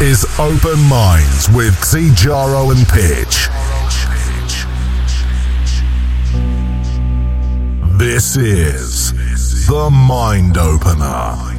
is Open Minds with Xijaro and Pitch. This is the Mind Opener.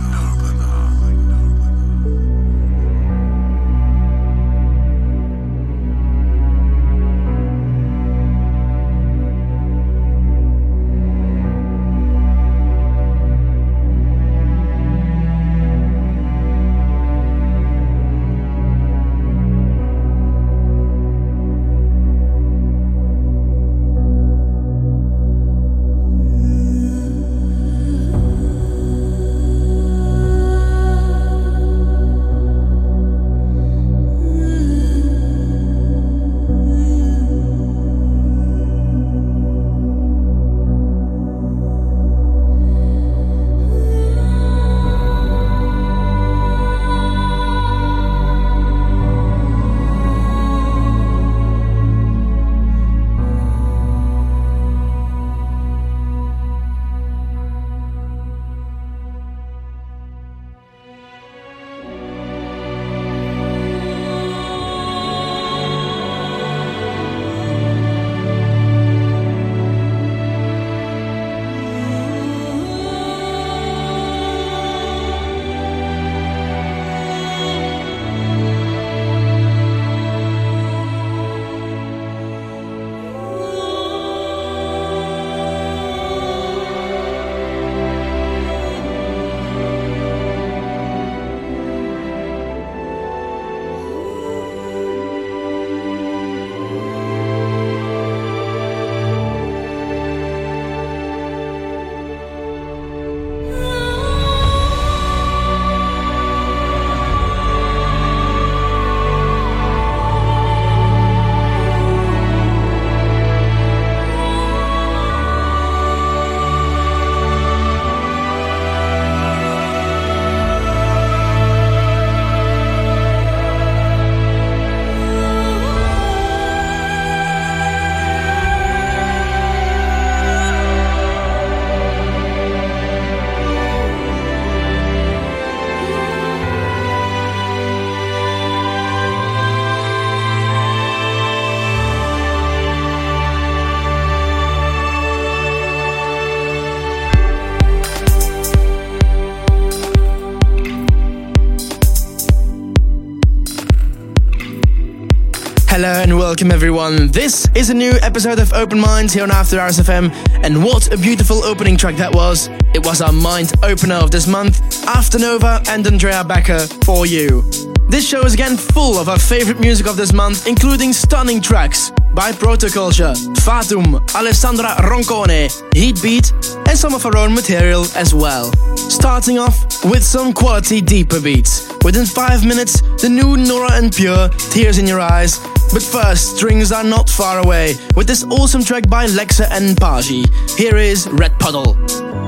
Welcome everyone. This is a new episode of Open Minds here on After Hours FM, and what a beautiful opening track that was. It was our mind opener of this month, After Nova and Andrea Becker for you. This show is again full of our favorite music of this month, including stunning tracks by Protoculture, Fatum, Alessandra Roncone, Heatbeat, and some of our own material as well. Starting off with some quality deeper beats. Within five minutes, the new Nora En Pure, Tears in Your Eyes, but first, strings are not far away with this awesome track by Lexa and Paji. Here is Red Puddle.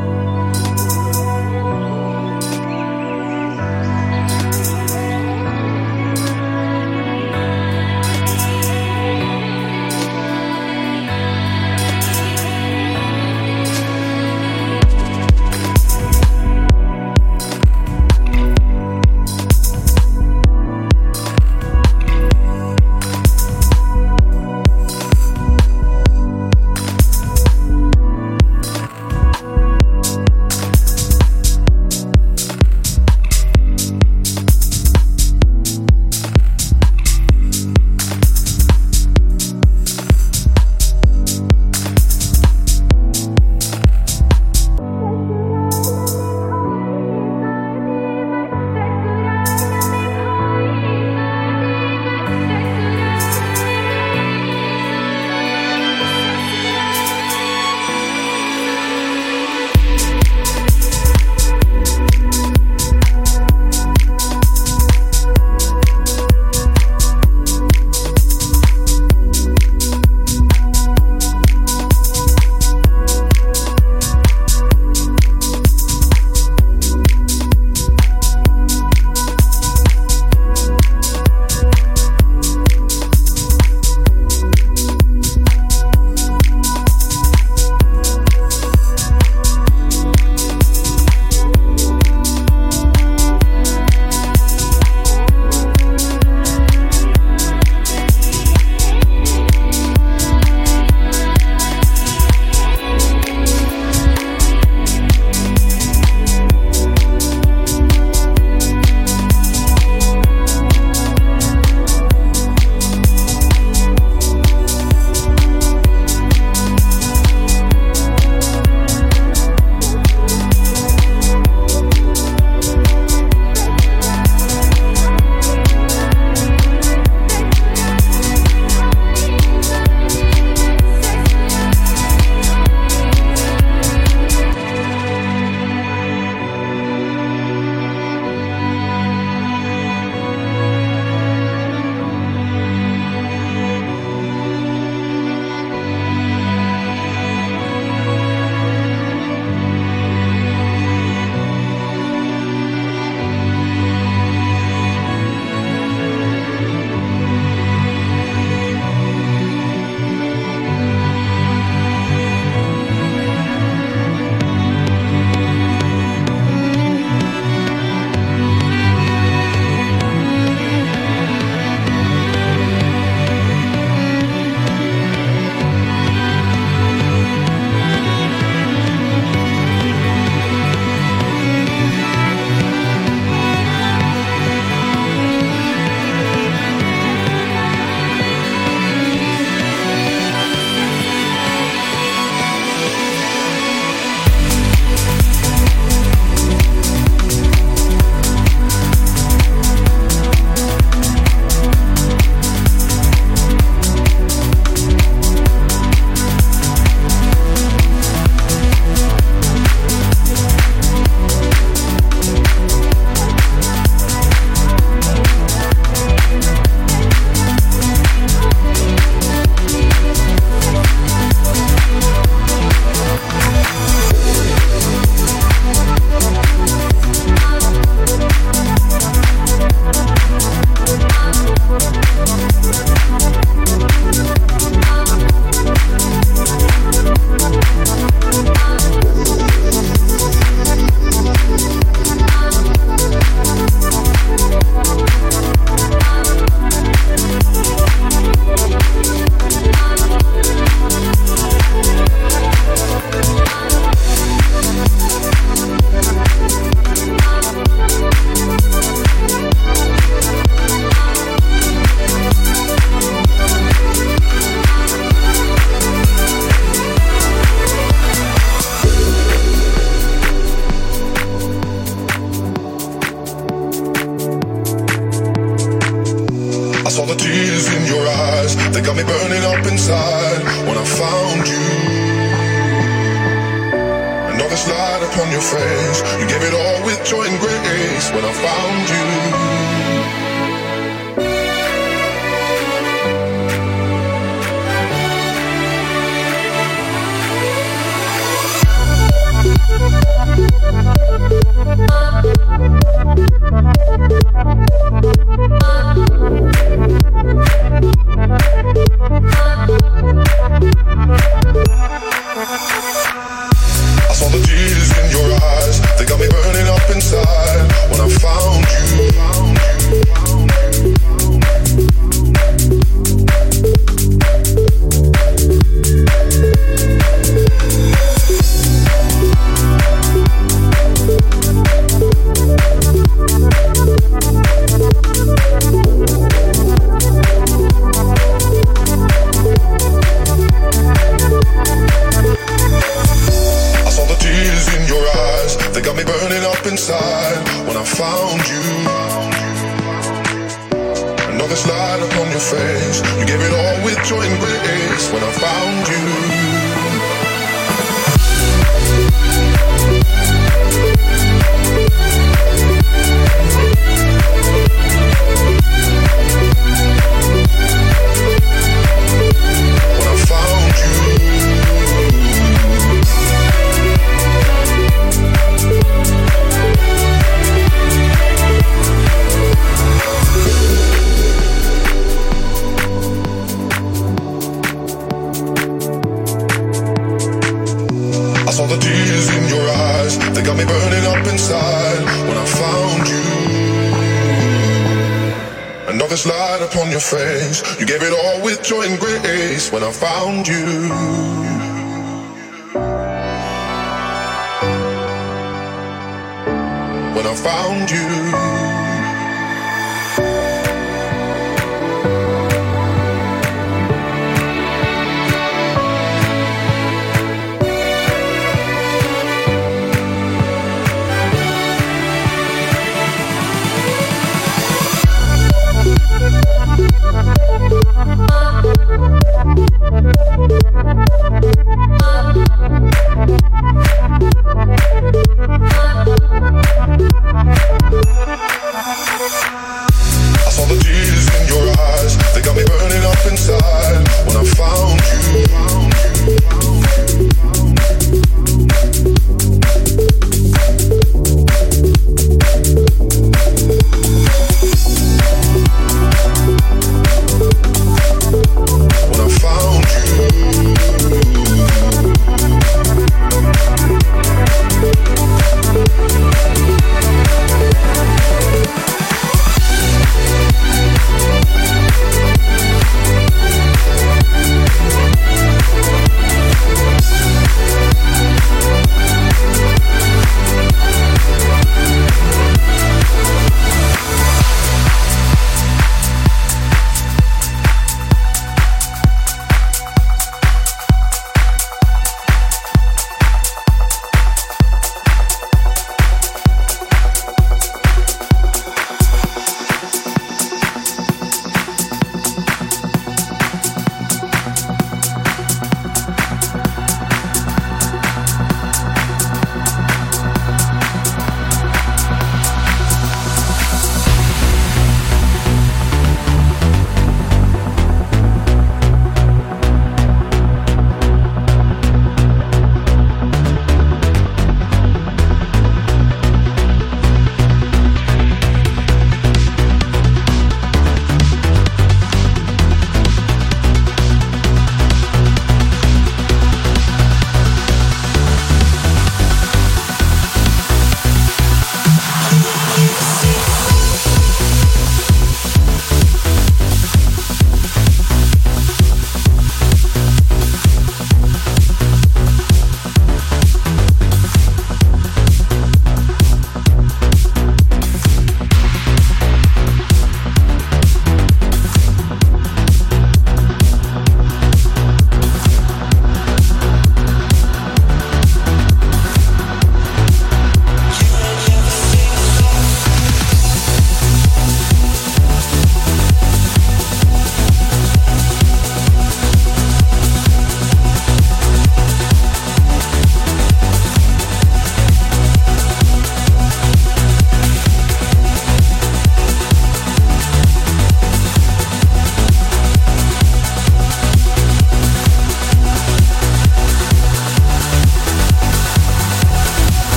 inside.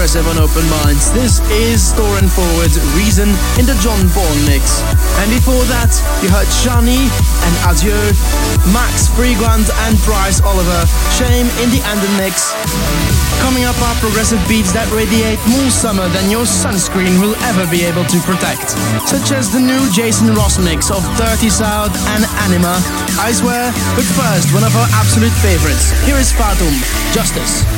Progressive on Open Minds. This is and Forward Reason in the John Bourne mix. And before that, you heard Shani and Adieu, Max Freegrant and Bryce Oliver, Shame in the Anden mix. Coming up are progressive beats that radiate more summer than your sunscreen will ever be able to protect. Such as the new Jason Ross mix of Dirty South and Anima, I swear, but first, one of our absolute favorites. Here is Fatum, Justice.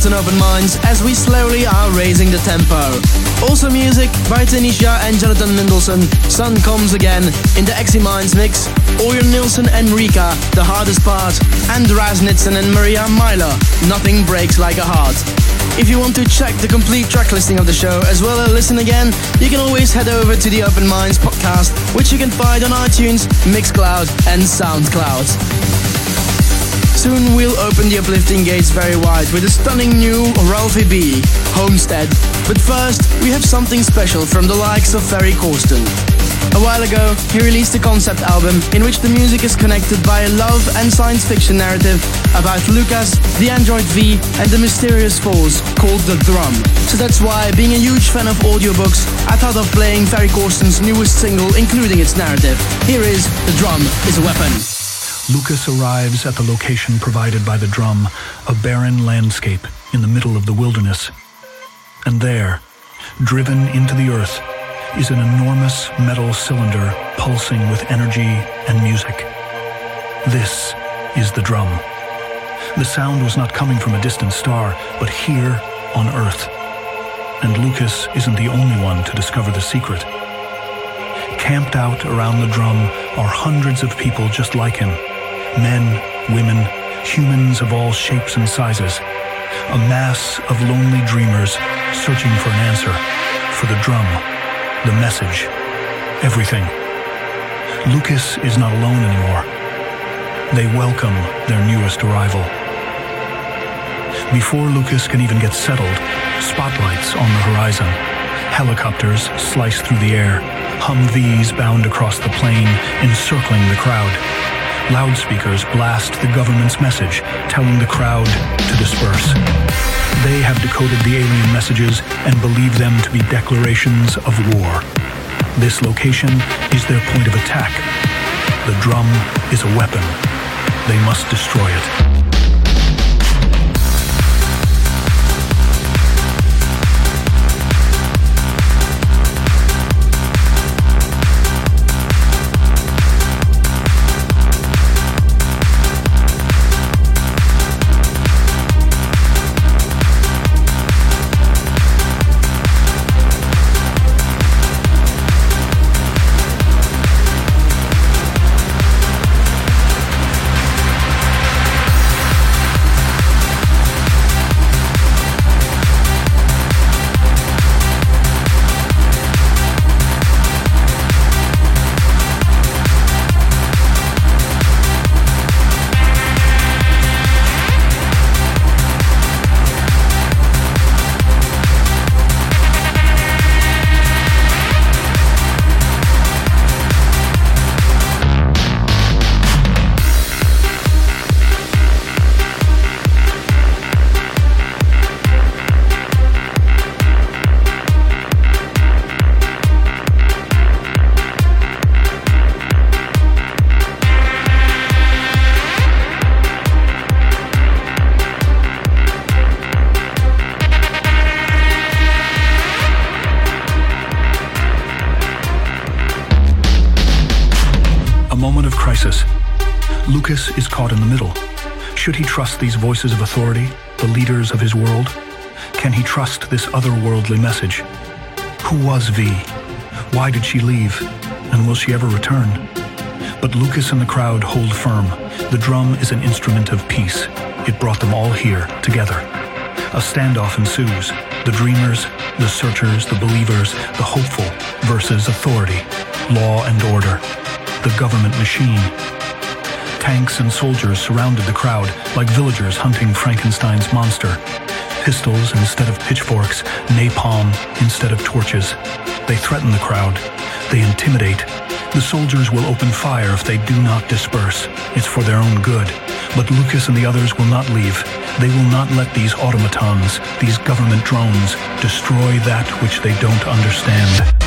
Out on open minds as we slowly are raising the tempo. Also music by Tenishia and Jonathan Mendelsohn, Sun Comes Again, in the Exy Minds mix, Orion Nilsson and Rika, The Hardest Part, and Raz Nitzan and Maria Nayler, Nothing Breaks Like a Heart. If you want to check the complete track listing of the show as well as listen again, you can always head over to the Open Minds podcast, which you can find on iTunes, Mixcloud, and SoundCloud. Soon we'll open the uplifting gates very wide with a stunning new Ralphie B, Homestead. But first, we have something special from the likes of Ferry Corsten. A while ago, he released a concept album in which the music is connected by a love and science fiction narrative about Lucas, the Android V, and the mysterious force called the Drum. So that's why, being a huge fan of audiobooks, I thought of playing Ferry Corsten's newest single, including its narrative. Here is The Drum is a Weapon. Lucas arrives at the location provided by the drum, a barren landscape in the middle of the wilderness. And there, driven into the earth, is an enormous metal cylinder pulsing with energy and music. This is the drum. The sound was not coming from a distant star, but here on Earth. And Lucas isn't the only one to discover the secret. Camped out around the drum are hundreds of people just like him men, women, humans of all shapes and sizes. A mass of lonely dreamers searching for an answer, for the drum the message, everything. Lucas is not alone anymore. They welcome their newest arrival. Before Lucas can even get settled, spotlights on the horizon. Helicopters slice through the air, Humvees bound across the plain, encircling the crowd. Loudspeakers blast the government's message, telling the crowd to disperse. They have decoded the alien messages and believe them to be declarations of war. This location is their point of attack. The drum is a weapon. They must destroy it. These voices of authority, the leaders of his world? Can he trust this otherworldly message? Who was V? Why did she leave? And will she ever return? But Lucas and the crowd hold firm. The drum is an instrument of peace. It brought them all here, together. A standoff ensues. The dreamers, the searchers, the believers, the hopeful versus authority, law and order, the government machine, Tanks and soldiers surrounded the crowd like villagers hunting Frankenstein's monster. Pistols instead of pitchforks, napalm instead of torches. They threaten the crowd. They intimidate. The soldiers will open fire if they do not disperse. It's for their own good. But Lucas and the others will not leave. They will not let these automatons, these government drones, destroy that which they don't understand.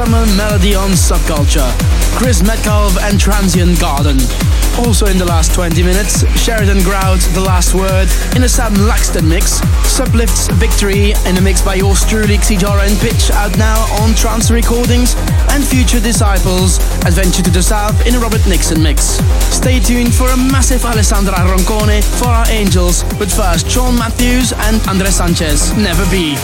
Summer melody on Subculture. Chris Metcalfe and Transient Garden. Also in the last 20 minutes, Sheridan Grout, The Last Word, in a Sam Laxton mix, Suplift's Victory in a mix by yours truly, XiJaro and Pitch, out now on Trance Recordings, and Future Disciples, Adventure to the South in a Robert Nickson mix. Stay tuned for a massive Alessandra Roncone for our Angels, but first Sean Matthews and Andres Sanchez, Never Be.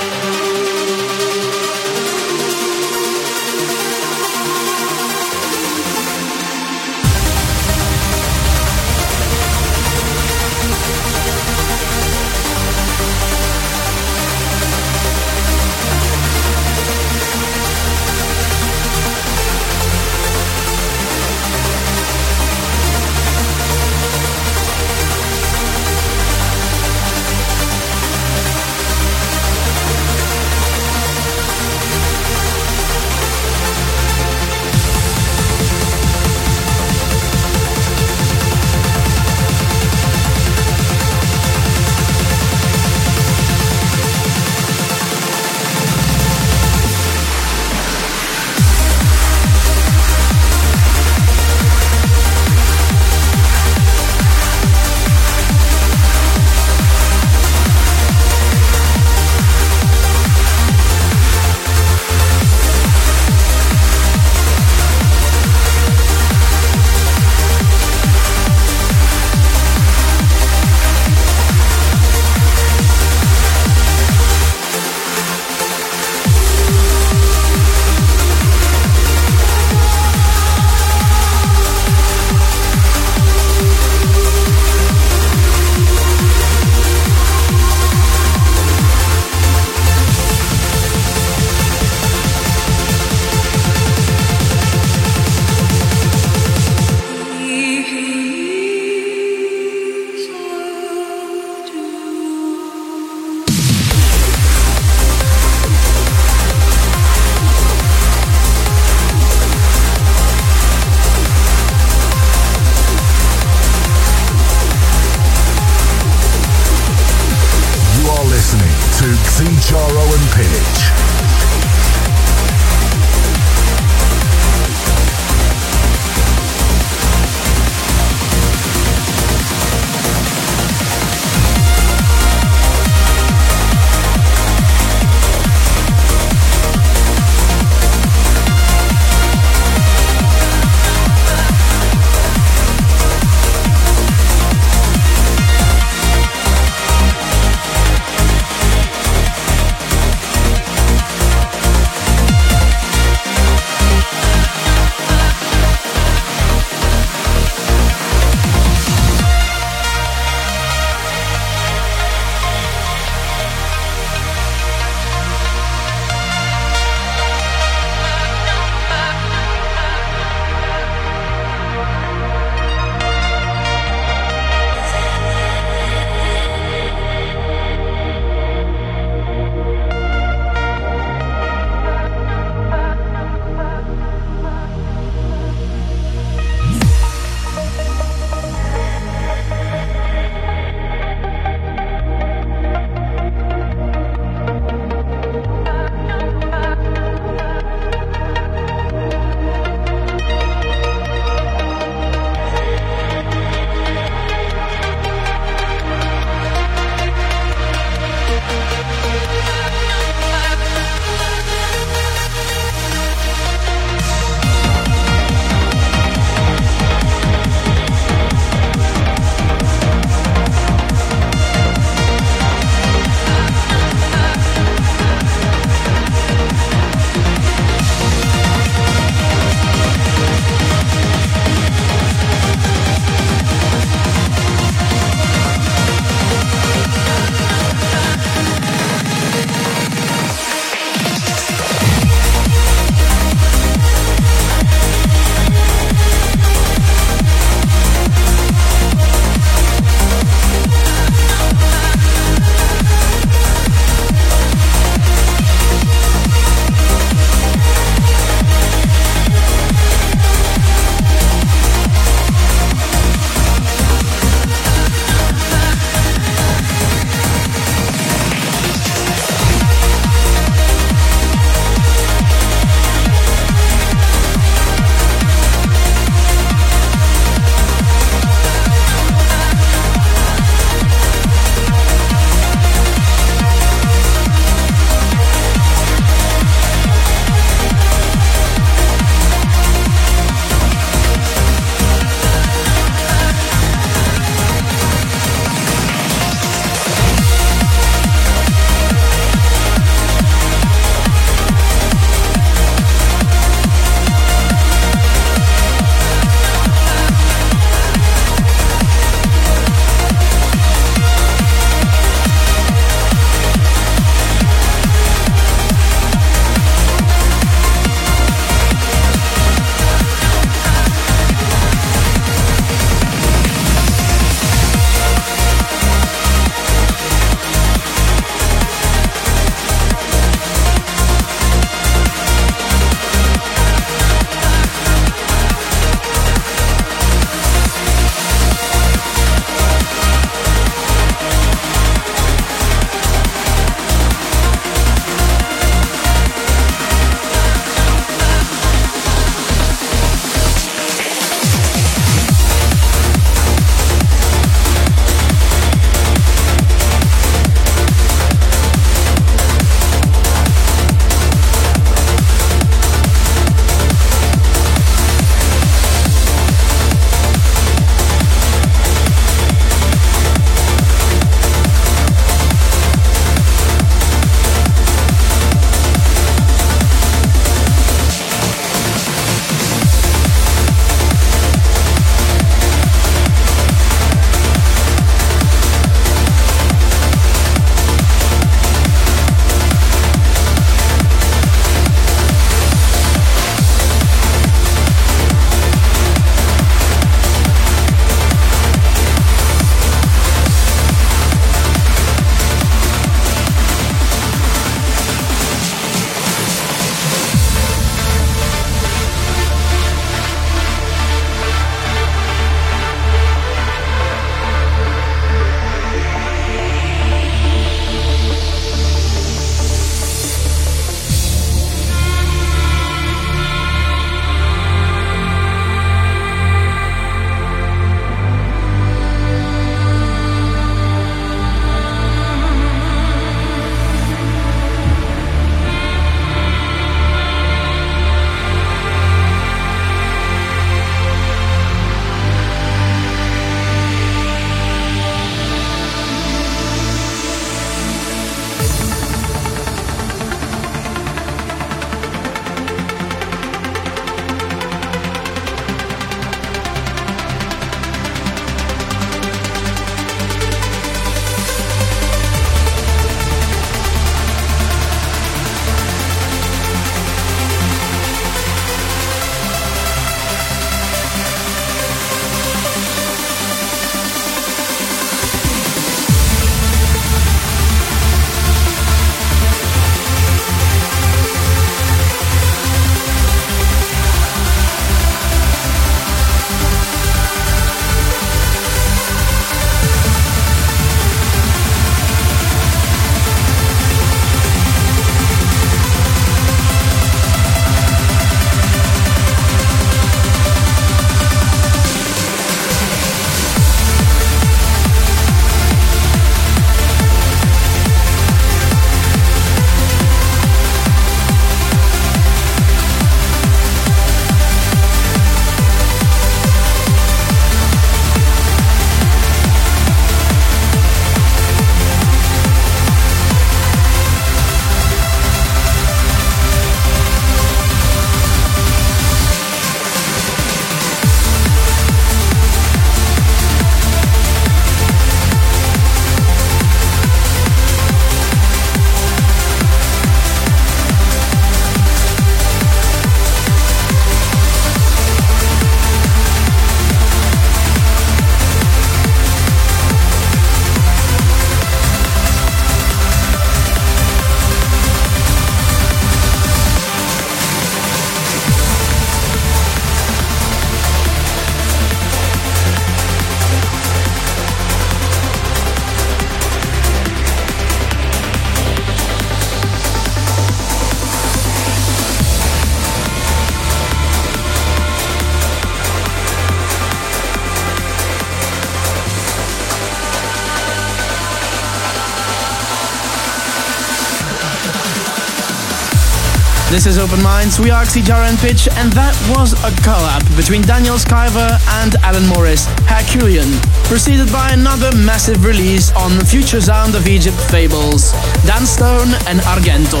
This is Open Minds. We are XiJaro and Pitch, and that was a collab between Daniel Skyver and Alan Morris, Herculean, preceded by another massive release on the Future Sound of Egypt Fables, Dan Stone and Argento.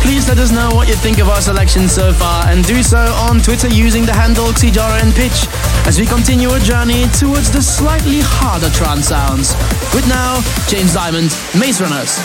Please let us know what you think of our selection so far, and do so on Twitter using the handle XiJaro and Pitch, as we continue our journey towards the slightly harder trance sounds. With now, James Diamond, Maze Runners.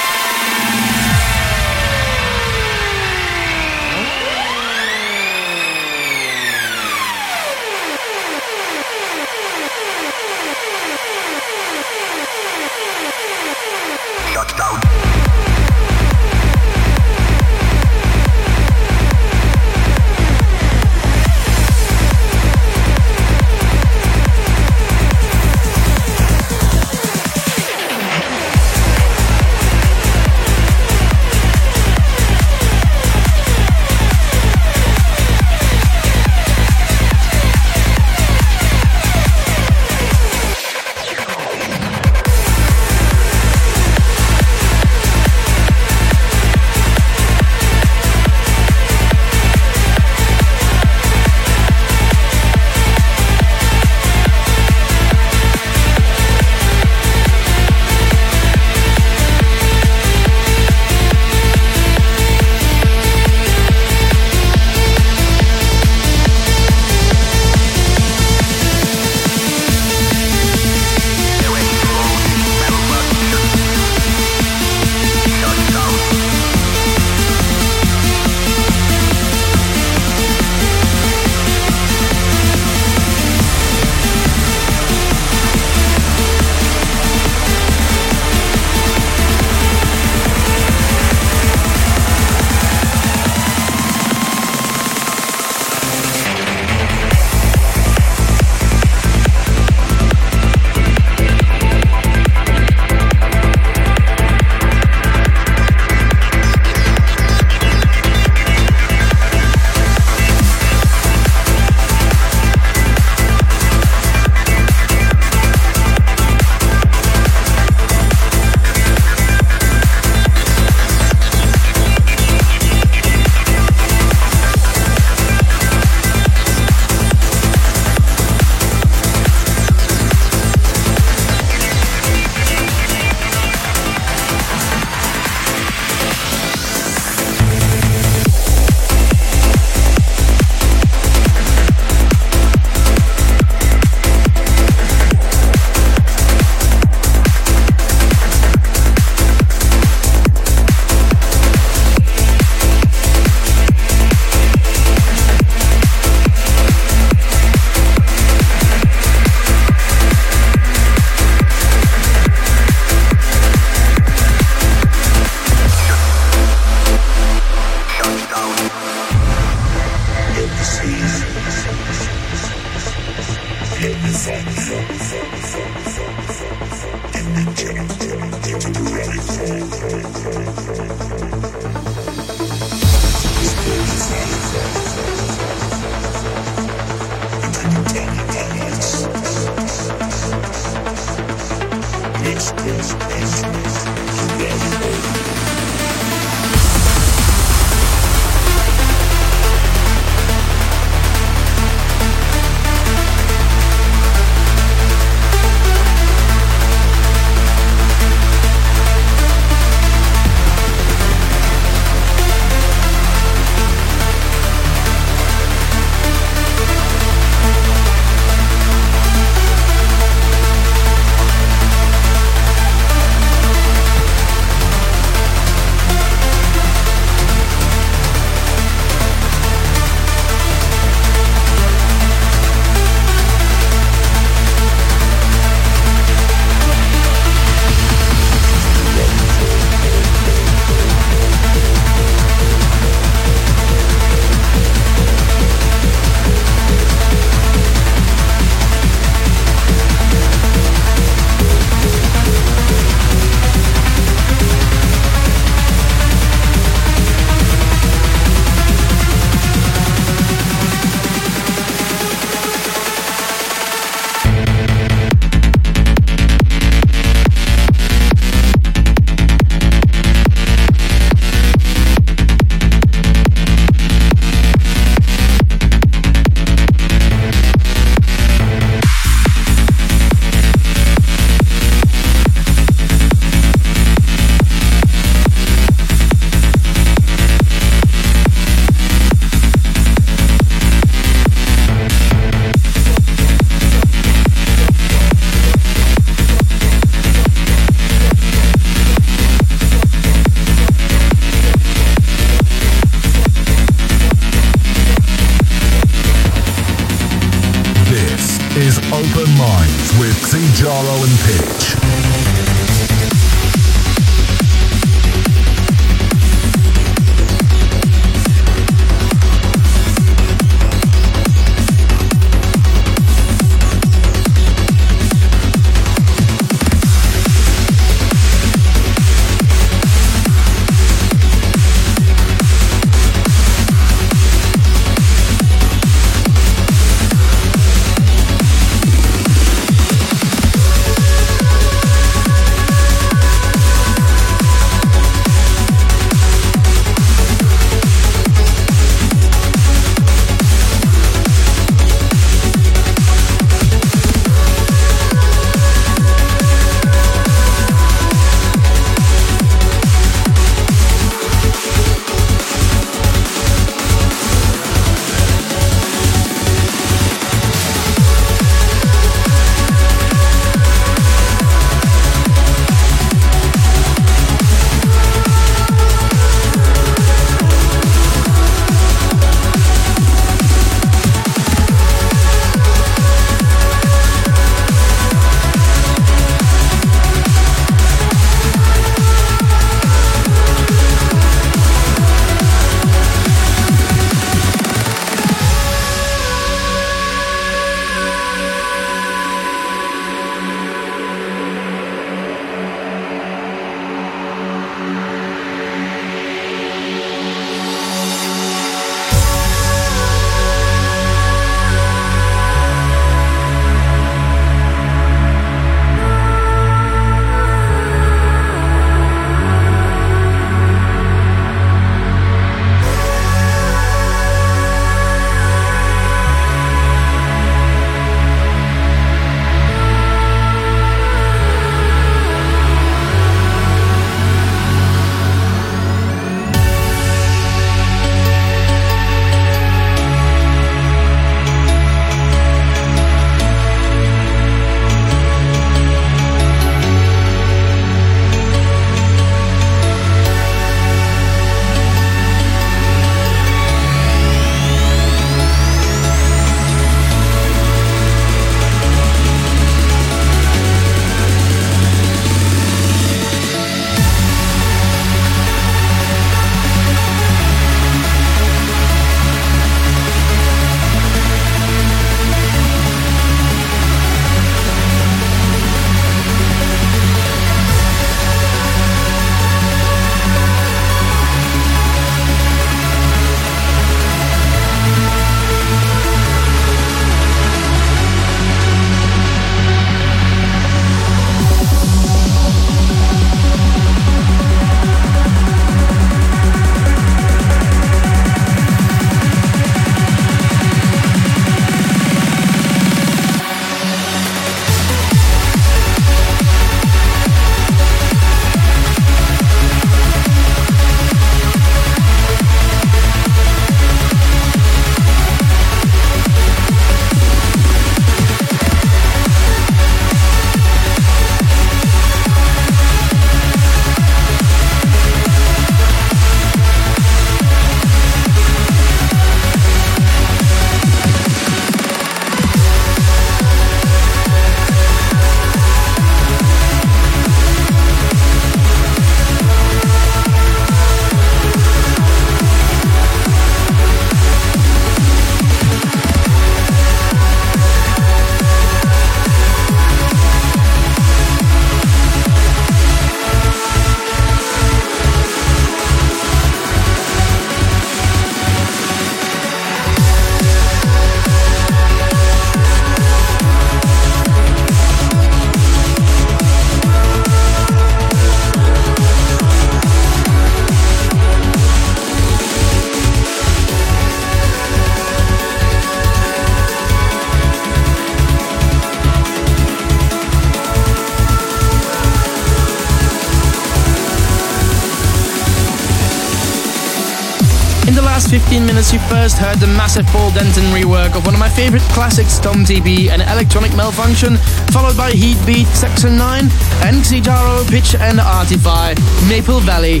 15 minutes, you first heard the massive Paul Denton rework of one of my favorite classics, Tom TB and Electronic Malfunction, followed by Heatbeat, Section 9, and Xijaro, Pitch and Artify, Maple Valley.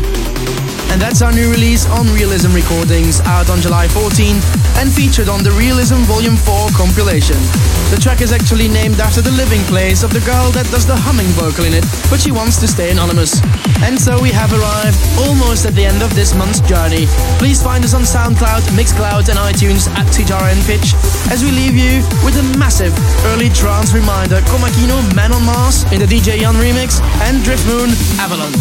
And that's our new release on Realism Recordings, out on July 14th and featured on the Realism Volume 4 compilation. The track is actually named after the living place of the girl that does the humming vocal in it, but she wants to stay anonymous. And so we have arrived almost at the end of this month's journey. Please find us on SoundCloud, Mixcloud and iTunes at and Pitch as we leave you with a massive early trance reminder Komakino Man on Mars in the DJ Jan remix and Driftmoon Avalon.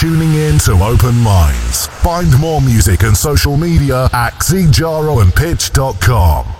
Tuning in to Open Minds. Find more music and social media at xijaroandpitch.com.